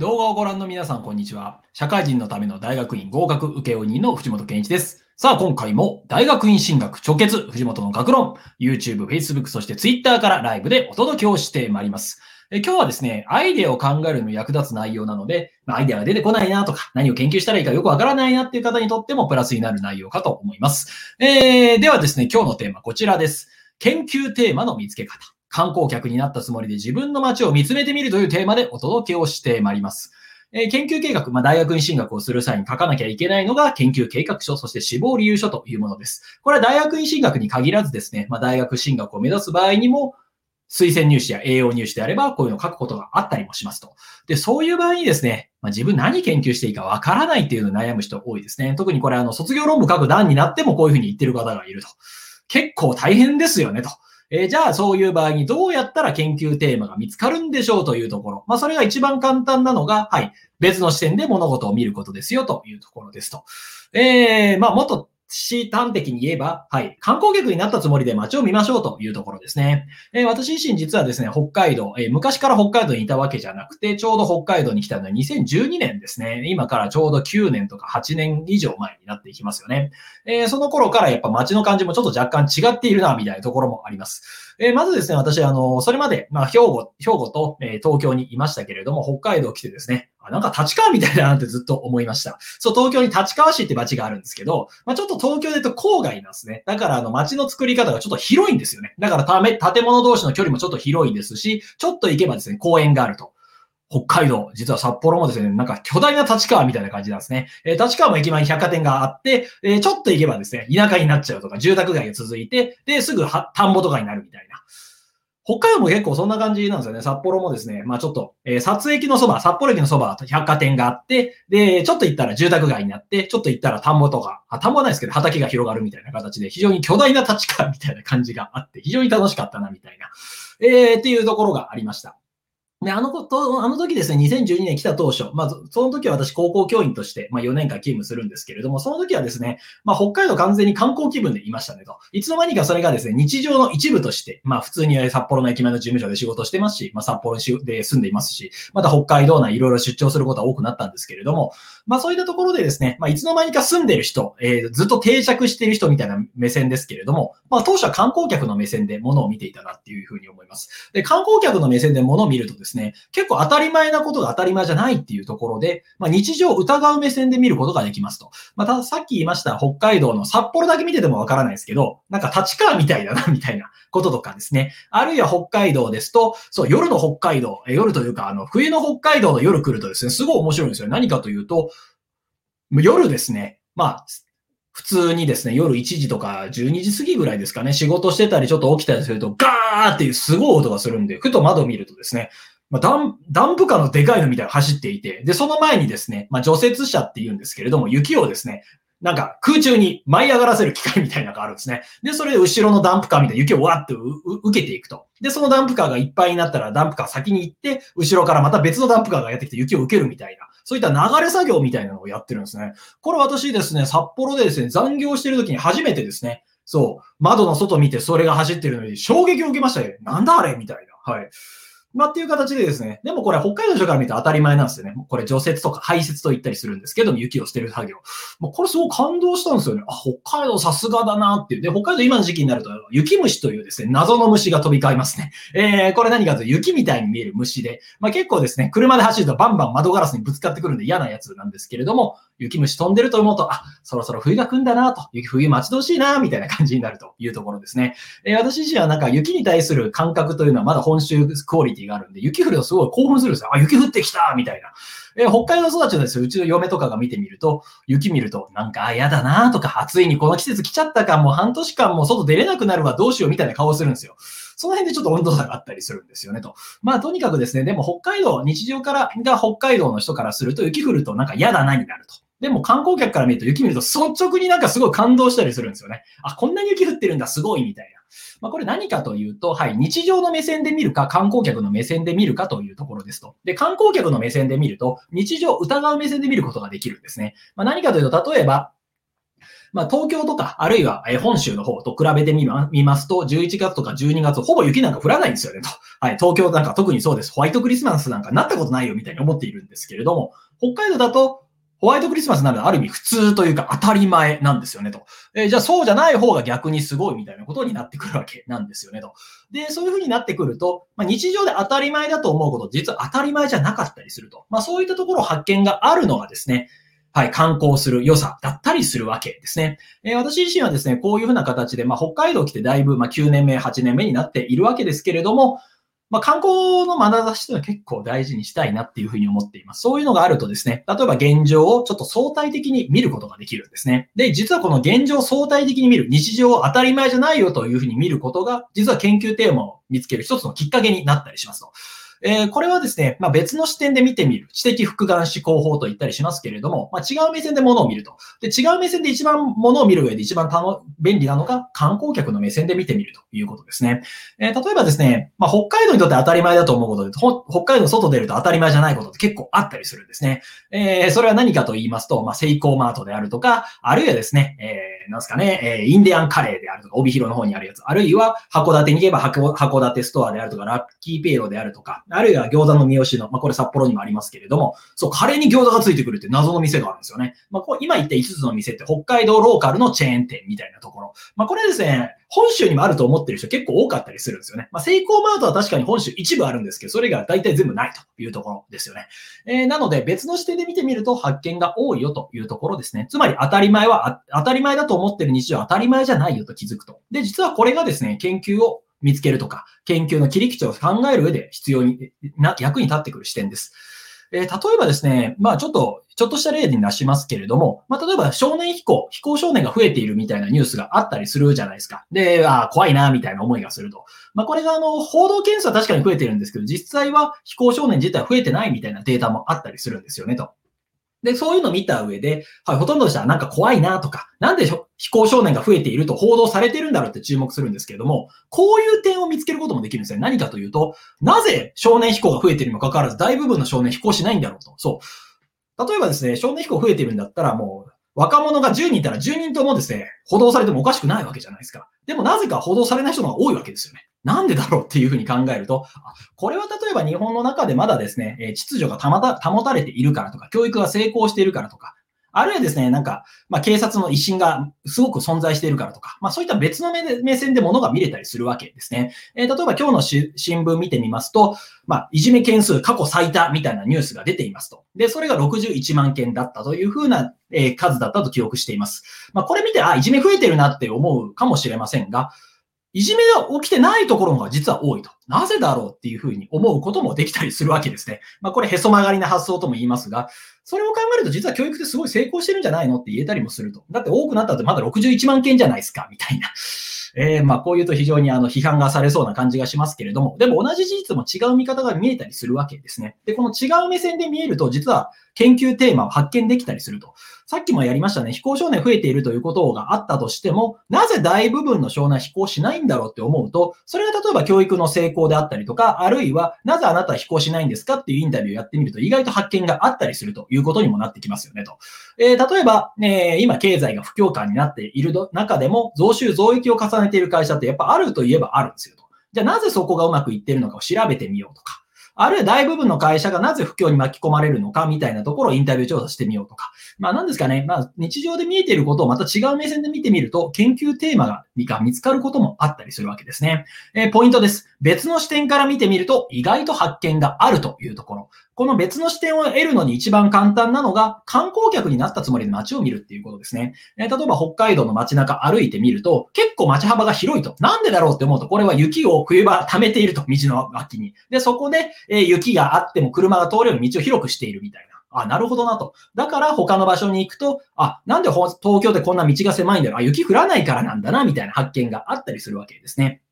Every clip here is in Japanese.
動画をご覧の皆さん、こんにちは。社会人のための大学院合格受負人の藤本健一です。さあ、今回も大学院進学直結、藤本の学論、YouTube、Facebook、そして Twitter からライブでお届けをしてまいります。え今日はですね、アイデアを考えるのに役立つ内容なので、まアイデアが出てこないなとか、何を研究したらいいかよくわからないなっていう方にとってもプラスになる内容かと思います。えー、ではですね、今日のテーマこちらです。研究テーマの見つけ方。観光客になったつもりで自分の街を見つめてみるというテーマでお届けをしてまいります。えー研究計画、まあ、大学院進学をする際に書かなきゃいけないのが研究計画書、そして志望理由書というものです。これは大学院進学に限らずですね、まあ、大学進学を目指す場合にも、推薦入試や栄養入試であれば、こういうのを書くことがあったりもしますと。で、そういう場合にですね、まあ、自分何研究していいかわからないっていうのを悩む人多いですね。特にこれ、あの、卒業論文書く段になってもこういうふうに言ってる方がいると。結構大変ですよね、と。えーじゃあそういう場合にどうやったら研究テーマが見つかるんでしょうというところ。まあそれが一番簡単なのが、はい、別の視点で物事を見ることですよというところですと。えー、まあもっと端端的に言えば、はい、観光客になったつもりで街を見ましょうというところですね。えー私自身実はですね、北海道、えー昔から北海道にいたわけじゃなくて、ちょうど北海道に来たのは2012年ですね。今からちょうど9年とか8年以上前になっていきますよね。えーその頃からやっぱ街の感じもちょっと若干違っているな、みたいなところもあります。えまずですね、私、あの、それまで、まあ、兵庫、兵庫と、え東京にいましたけれども、北海道来てですね、あ、なんか立川みたいだなってずっと思いました。そう、東京に立川市って街があるんですけど、まあ、ちょっと東京で言うと郊外なんですね。だから、あの、街の作り方がちょっと広いんですよね。だから、ため、建物同士の距離もちょっと広いですし、ちょっと行けばですね、公園があると。北海道、実は札幌もですね、なんか巨大な立川みたいな感じなんですね。えー立川も駅前に百貨店があって、えーちょっと行けばですね、田舎になっちゃうとか、住宅街が続いて、で、すぐ田んぼとかになるみたいな。北海道も結構そんな感じなんですよね。札幌もですね、まあちょっと、えー、札駅のそば、札幌駅のそば、百貨店があって、で、ちょっと行ったら住宅街になって、ちょっと行ったら田んぼとか、あ、田んぼはないですけど、畑が広がるみたいな形で、非常に巨大な立川みたいな感じがあって、非常に楽しかったな、みたいな、えー、っていうところがありました。で、あのこと、あの時ですね、2012年来た当初、まず、その時は私高校教員として、まあ4年間勤務するんですけれども、その時はですね、まあ北海道完全に観光気分でいましたねと。いつの間にかそれがですね、日常の一部として、まあ普通に札幌の駅前の事務所で仕事してますし、まあ札幌で住んでいますし、また北海道内いろいろ出張することは多くなったんですけれども、まあそういったところでですね、まあいつの間にか住んでる人、えーずっと定着してる人みたいな目線ですけれども、まあ当初は観光客の目線で物を見ていたなっていうふうに思います。で、観光客の目線で物を見るとですね、結構当たり前なことが当たり前じゃないっていうところで、まあ日常を疑う目線で見ることができますと。まあたださっき言いました北海道の札幌だけ見ててもわからないですけど、なんか立川みたいだなみたいなこととかですね。あるいは北海道ですと、そう、夜の北海道、え夜というか、あの、冬の北海道の夜来るとですね、すごい面白いんですよ。何かというと、夜ですね、まあ、普通にですね、夜1時とか12時過ぎぐらいですかね、仕事してたりちょっと起きたりすると、ガーっていうすごい音がするんで、ふと窓を見るとですね、まあ、ダンダンプカーのでかいのみたいな走っていて、で、その前にですね、まあ、除雪車って言うんですけれども、雪をですね、なんか空中に舞い上がらせる機械みたいなのがあるんですね。で、それで後ろのダンプカーみたいな雪をわーって受けていくと。で、そのダンプカーがいっぱいになったらダンプカー先に行って、後ろからまた別のダンプカーがやってきて雪を受けるみたいな、そういった流れ作業みたいなのをやってるんですね。これ私ですね、札幌でですね、残業してる時に初めてですね、そう、窓の外見てそれが走ってるのに衝撃を受けましたよ。なんだあれ？みたいな。はい。まあっていう形でですね、でもこれ北海道の人から見ると当たり前なんですよね。これ除雪とか排雪と言ったりするんですけども、雪を捨てる作業。もうこれすごく感動したんですよね。あ、北海道さすがだなっていう。で、北海道今の時期になると、雪虫というですね、謎の虫が飛び交いますね。えー、これ何かというと雪みたいに見える虫で、まあ結構ですね、車で走るとバンバン窓ガラスにぶつかってくるんで嫌なやつなんですけれども、雪虫飛んでると思うと、あ、そろそろ冬が来んだなと、冬待ち遠しいな、みたいな感じになるというところですね。えー私自身はなんか雪に対する感覚というのはまだ本州クオリティがあるんで、雪降るとすごい興奮するんですよ。あ、雪降ってきたみたいな。えー北海道育ちのですよ、うちの嫁とかが見てみると、雪見ると、なんか、あ、やだなとか、暑いにこの季節来ちゃったか、もう半年間もう外出れなくなるわ、どうしようみたいな顔するんですよ。その辺でちょっと温度差があったりするんですよね、と。まあ、とにかくですね、でも北海道、日常から、が北海道の人からすると、雪降るとなんか嫌だなになると。でも観光客から見ると雪見ると率直になんかすごい感動したりするんですよね。あ、こんなに雪降ってるんだ、すごいみたいな。まあ、これ何かというと、はい、日常の目線で見るか、観光客の目線で見るかというところですと。で、観光客の目線で見ると、日常を疑う目線で見ることができるんですね。まあ、何かというと、例えば、まあ、東京とか、あるいは本州の方と比べてみま見ますと、11月とか12月、ほぼ雪なんか降らないんですよね、と。はい、東京なんか特にそうです。ホワイトクリスマスなんかなったことないよ、みたいに思っているんですけれども、北海道だと、ホワイトクリスマスなのである意味普通というか当たり前なんですよねと。えーじゃあそうじゃない方が逆にすごいみたいなことになってくるわけなんですよねと。で、そういう風になってくると、まあ、日常で当たり前だと思うこと、実は当たり前じゃなかったりすると。まあそういったところ発見があるのがですね、はい、観光する良さだったりするわけですね。えー私自身はですね、こういうふうな形で、まあ、北海道来てだいぶ、まあ、9年目、8年目になっているわけですけれども、まあ、観光の眼差しというのは結構大事にしたいなっていうふうに思っています。そういうのがあるとですね、例えば現状をちょっと相対的に見ることができるんですね。で、実はこの現状を相対的に見る、日常を当たり前じゃないよというふうに見ることが、実は研究テーマを見つける一つのきっかけになったりしますと。えーこれはですね、まあ、別の視点で見てみる、知的複眼思考法と言ったりしますけれども、まあ、違う目線で物を見ると。で、違う目線で一番物を見る上で一番たの便利なのが観光客の目線で見てみるということですね。えー例えばですね、まあ、北海道にとって当たり前だと思うことで、北海道外出ると当たり前じゃないことって結構あったりするんですね。えーそれは何かと言いますと、まあ、セイコーマートであるとか、あるいはですね、えーなんすかね、えインディアンカレーであるとか、帯広の方にあるやつ、あるいは函館に行けば函館ストアであるとか、ラッキーペイロであるとか、あるいは餃子の三好の、まあ、これ札幌にもありますけれども、そう、カレーに餃子がついてくるって謎の店があるんですよね。まあ、こう今言った5つの店って北海道ローカルのチェーン店みたいなところ。まあ、これですね、本州にもあると思ってる人結構多かったりするんですよね。まあ、セイコーマートは確かに本州一部あるんですけど、それが大体全部ないというところですよね。えーなので別の視点で見てみると発見が多いよというところですね。つまり当たり前は当たり前だと思ってる日常は当たり前じゃないよと気づくと。で、実はこれがですね、研究を見つけるとか、研究の切り口を考える上で必要にな、役に立ってくる視点です。えー例えばですね、まあちょっと、ちょっとした例に出しますけれども、まあ例えば少年飛行、飛行少年が増えているみたいなニュースがあったりするじゃないですか。で、あー怖いな、みたいな思いがすると。まあこれがあの、報道件数は確かに増えてるんですけど、実際は飛行少年自体は増えてないみたいなデータもあったりするんですよね、と。で、そういうのを見た上で、はい、ほとんどの人はなんか怖いなとか、なんで飛行少年が増えていると報道されてるんだろうって注目するんですけれども、こういう点を見つけることもできるんですね。何かというと、なぜ少年飛行が増えているにもかかわらず、大部分の少年飛行しないんだろうと。そう。例えばですね、少年飛行増えているんだったら、もう、若者が10人いたら10人ともですね、補導されてもおかしくないわけじゃないですか。でもなぜか補導されない人が多いわけですよね。なんでだろうっていうふうに考えると、これは例えば日本の中でまだですね、秩序がたまた保たれているからとか、教育が成功しているからとか、あるいはですね、なんか、まあ、警察の威信がすごく存在しているからとか、まあ、そういった別の目で目線で物が見れたりするわけですね。えー例えば今日の新聞見てみますと、まあ、いじめ件数過去最多みたいなニュースが出ていますと。で、それが61万件だったというふうな、えー数だったと記憶しています。まあ、これ見て、あ、いじめ増えてるなって思うかもしれませんが、いじめが起きてないところが実は多いと。なぜだろうっていうふうに思うこともできたりするわけですね。まあこれへそ曲がりな発想とも言いますが、それを考えると実は教育ってすごい成功してるんじゃないのって言えたりもすると。だって多くなったってまだ61万件じゃないですか、みたいな。えー、まあこういうと非常にあの批判がされそうな感じがしますけれども、でも同じ事実も違う見方が見えたりするわけですね。で、この違う目線で見えると、実は研究テーマを発見できたりすると。さっきもやりましたね。飛行少年増えているということがあったとしても、なぜ大部分の少年は飛行しないんだろうって思うと、それが例えば教育の成功であったりとか、あるいは、なぜあなたは飛行しないんですかっていうインタビューをやってみると、意外と発見があったりするということにもなってきますよねと。えー例えば、えー今経済が不況感になっている中でも、増収増益を重ねている会社ってやっぱあるといえばあるんですよと。じゃあなぜそこがうまくいってるのかを調べてみようとか。あるいは大部分の会社がなぜ不況に巻き込まれるのかみたいなところをインタビュー調査してみようとか。まあ何ですかね。まあ日常で見えていることをまた違う目線で見てみると、研究テーマが見つかることもあったりするわけですね。えーポイントです。別の視点から見てみると意外と発見があるというところ。この別の視点を得るのに一番簡単なのが観光客になったつもりで街を見るっていうことですね。えー例えば北海道の街中歩いてみると結構街幅が広いと。なんでだろうって思うとこれは雪を冬場溜めていると、道の脇に。で、そこで、え雪があっても車が通るように道を広くしているみたいな。あ、なるほどなと。だから他の場所に行くと、あ、なんで東京でこんな道が狭いんだろう。あ、雪降らないからなんだな、みたいな発見があったりするわけですね。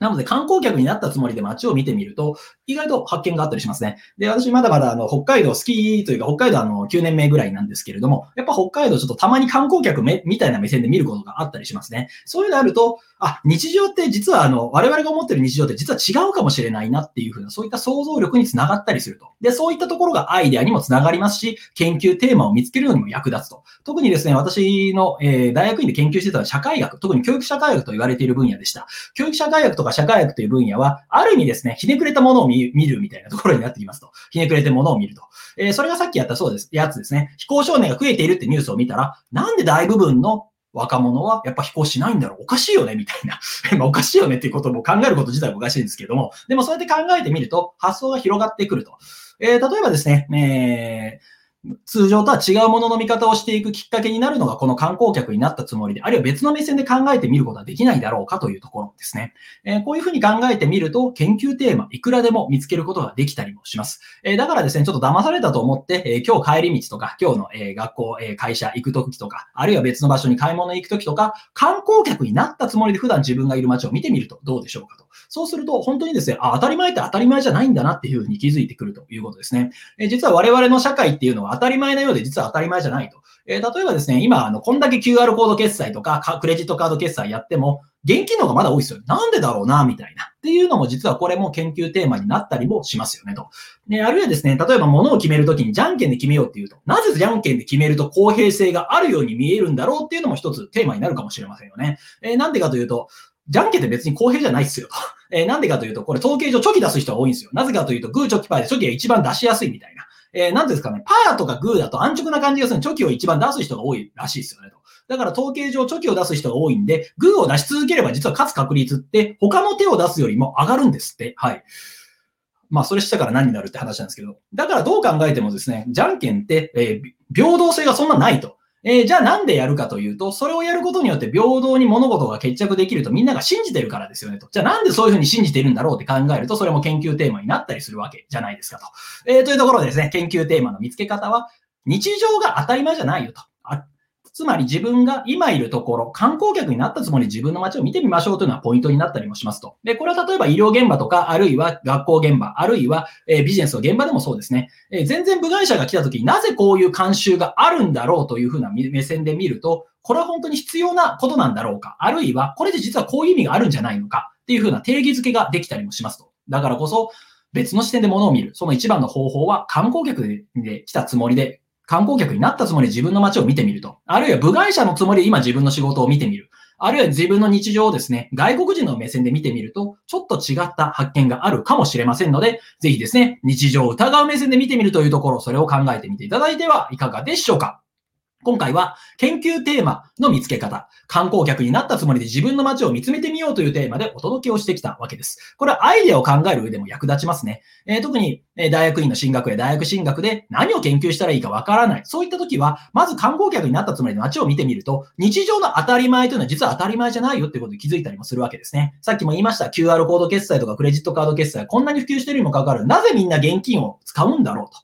なので観光客になったつもりで街を見てみると、意外と発見があったりしますね。で、私まだまだあの北海道好きというか、北海道あの9年目ぐらいなんですけれども、やっぱ北海道ちょっとたまに観光客めみたいな目線で見ることがあったりしますね。そういうのあると、あ、日常って実はあの、我々が思ってる日常って実は違うかもしれないなっていうふうな、そういった想像力につながったりすると。で、そういったところがアイデアにもつながりますし、研究テーマを見つけるのにも役立つと。特にですね、私の、えー、大学院で研究してたのは社会学、特に教育社会学と言われている分野でした。教育社会学とか社会学という分野は、ある意味ですね、ひねくれたものを見るみたいなところになってきますと。ひねくれたものを見ると。えー、それがさっきやったそうです、やつですね。非行少年が増えているってニュースを見たら、なんで大部分の若者はやっぱ飛行しないんだろうおかしいよねみたいな。まあおかしいよねっていうことも考えること自体もおかしいんですけども、でもそうやって考えてみると発想が広がってくると。えー、例えばですね、えー通常とは違うものの見方をしていくきっかけになるのがこの観光客になったつもりで、あるいは別の目線で考えてみることはできないだろうかというところですね。え、こういうふうに考えてみると、研究テーマ、いくらでも見つけることができたりもします。え、だからですね、ちょっと騙されたと思って、え、今日帰り道とか、今日の、え学校、え会社行くときとか、あるいは別の場所に買い物行くときとか、観光客になったつもりで普段自分がいる街を見てみるとどうでしょうか。そうすると、本当にですね、あ、当たり前って当たり前じゃないんだなっていうふうに気づいてくるということですね。え実は我々の社会っていうのは当たり前のようで実は当たり前じゃないと。えー、例えばですね、今、あの、こんだけ QR コード決済とか、クレジットカード決済やっても、現金の方がまだ多いですよ。なんでだろうな、みたいな。っていうのも実はこれも研究テーマになったりもしますよね、と。ね、あるいはですね、例えば物を決めるときにじゃんけんで決めようっていうと、なぜじゃんけんで決めると公平性があるように見えるんだろうっていうのも一つテーマになるかもしれませんよね。えー、なんでかというと、じゃんけんって別に公平じゃないっすよ。えー、なんでかというと、これ統計上チョキ出す人が多いんですよ。なぜかというと、グーチョキパーでチョキが一番出しやすいみたいな。えー、なんですかね、パーとかグーだと安直な感じがするのにチョキを一番出す人が多いらしいですよねと。だから統計上チョキを出す人が多いんで、グーを出し続ければ実は勝つ確率って他の手を出すよりも上がるんですって。はい。まあ、それしたから何になるって話なんですけど。だからどう考えてもですね、じゃんけんって、えー、平等性がそんなないと。えー、じゃあなんでやるかというと、それをやることによって平等に物事が決着できるとみんなが信じてるからですよねと。じゃあなんでそういうふうに信じてるんだろうって考えると、それも研究テーマになったりするわけじゃないですかと。えー、というところですね、研究テーマの見つけ方は、日常が当たり前じゃないよと。つまり自分が今いるところ、観光客になったつもりで自分の街を見てみましょうというのはポイントになったりもしますと。で、これは例えば医療現場とか、あるいは学校現場、あるいは、えビジネスの現場でもそうですね。え全然部外者が来た時になぜこういう慣習があるんだろうというふうな目線で見ると、これは本当に必要なことなんだろうか。あるいは、これで実はこういう意味があるんじゃないのかっていうふうな定義づけができたりもしますと。だからこそ、別の視点で物を見る。その一番の方法は観光客で来たつもりで観光客になったつもりで自分の街を見てみると。あるいは部外者のつもりで今自分の仕事を見てみる。あるいは自分の日常をですね、外国人の目線で見てみると、ちょっと違った発見があるかもしれませんので、ぜひですね、日常を疑う目線で見てみるというところ、それを考えてみていただいてはいかがでしょうか。今回は研究テーマの見つけ方、観光客になったつもりで自分の街を見つめてみようというテーマでお届けをしてきたわけです。これはアイデアを考える上でも役立ちますね。えー、特に、大学院の進学や大学進学で何を研究したらいいかわからない。そういった時は、まず観光客になったつもりで街を見てみると、日常の当たり前というのは実は当たり前じゃないよってことに気づいたりもするわけですね。さっきも言いました QR コード決済とかクレジットカード決済こんなに普及してるにもかかわらず、なぜみんな現金を使うんだろうと。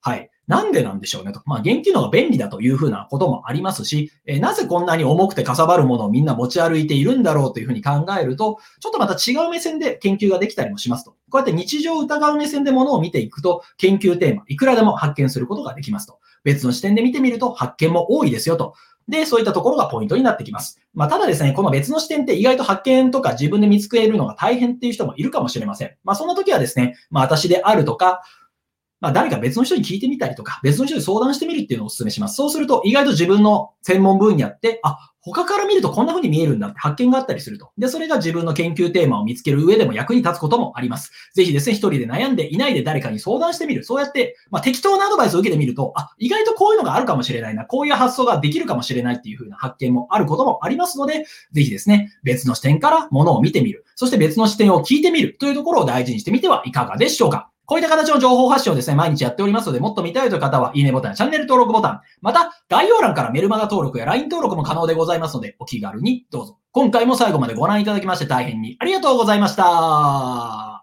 はい。なんでなんでしょうねと。まあ、現金の方が便利だというふうなこともありますし、えなぜこんなに重くてかさばるものをみんな持ち歩いているんだろうというふうに考えると、ちょっとまた違う目線で研究ができたりもしますと。こうやって日常を疑う目線でものを見ていくと、研究テーマ、いくらでも発見することができますと。別の視点で見てみると発見も多いですよと。で、そういったところがポイントになってきます。まあ、ただですね、この別の視点って意外と発見とか自分で見つけるのが大変っていう人もいるかもしれません。まあ、そんな時はですね、まあ、私であるとか、まあ、誰か別の人に聞いてみたりとか、別の人に相談してみるっていうのをお勧めします。そうすると、意外と自分の専門分野って、あ、他から見るとこんな風に見えるんだって発見があったりすると。で、それが自分の研究テーマを見つける上でも役に立つこともあります。ぜひですね、一人で悩んでいないで誰かに相談してみる。そうやって、まあ、適当なアドバイスを受けてみると、あ、意外とこういうのがあるかもしれないな、こういう発想ができるかもしれないっていう風な発見もあることもありますので、ぜひですね、別の視点からものを見てみる。そして別の視点を聞いてみるというところを大事にしてみてはいかがでしょうか。こういった形の情報発信をですね、毎日やっておりますので、もっと見たいという方は、いいねボタン、チャンネル登録ボタン、また、概要欄からメルマガ登録や LINE 登録も可能でございますので、お気軽にどうぞ。今回も最後までご覧いただきまして大変にありがとうございました。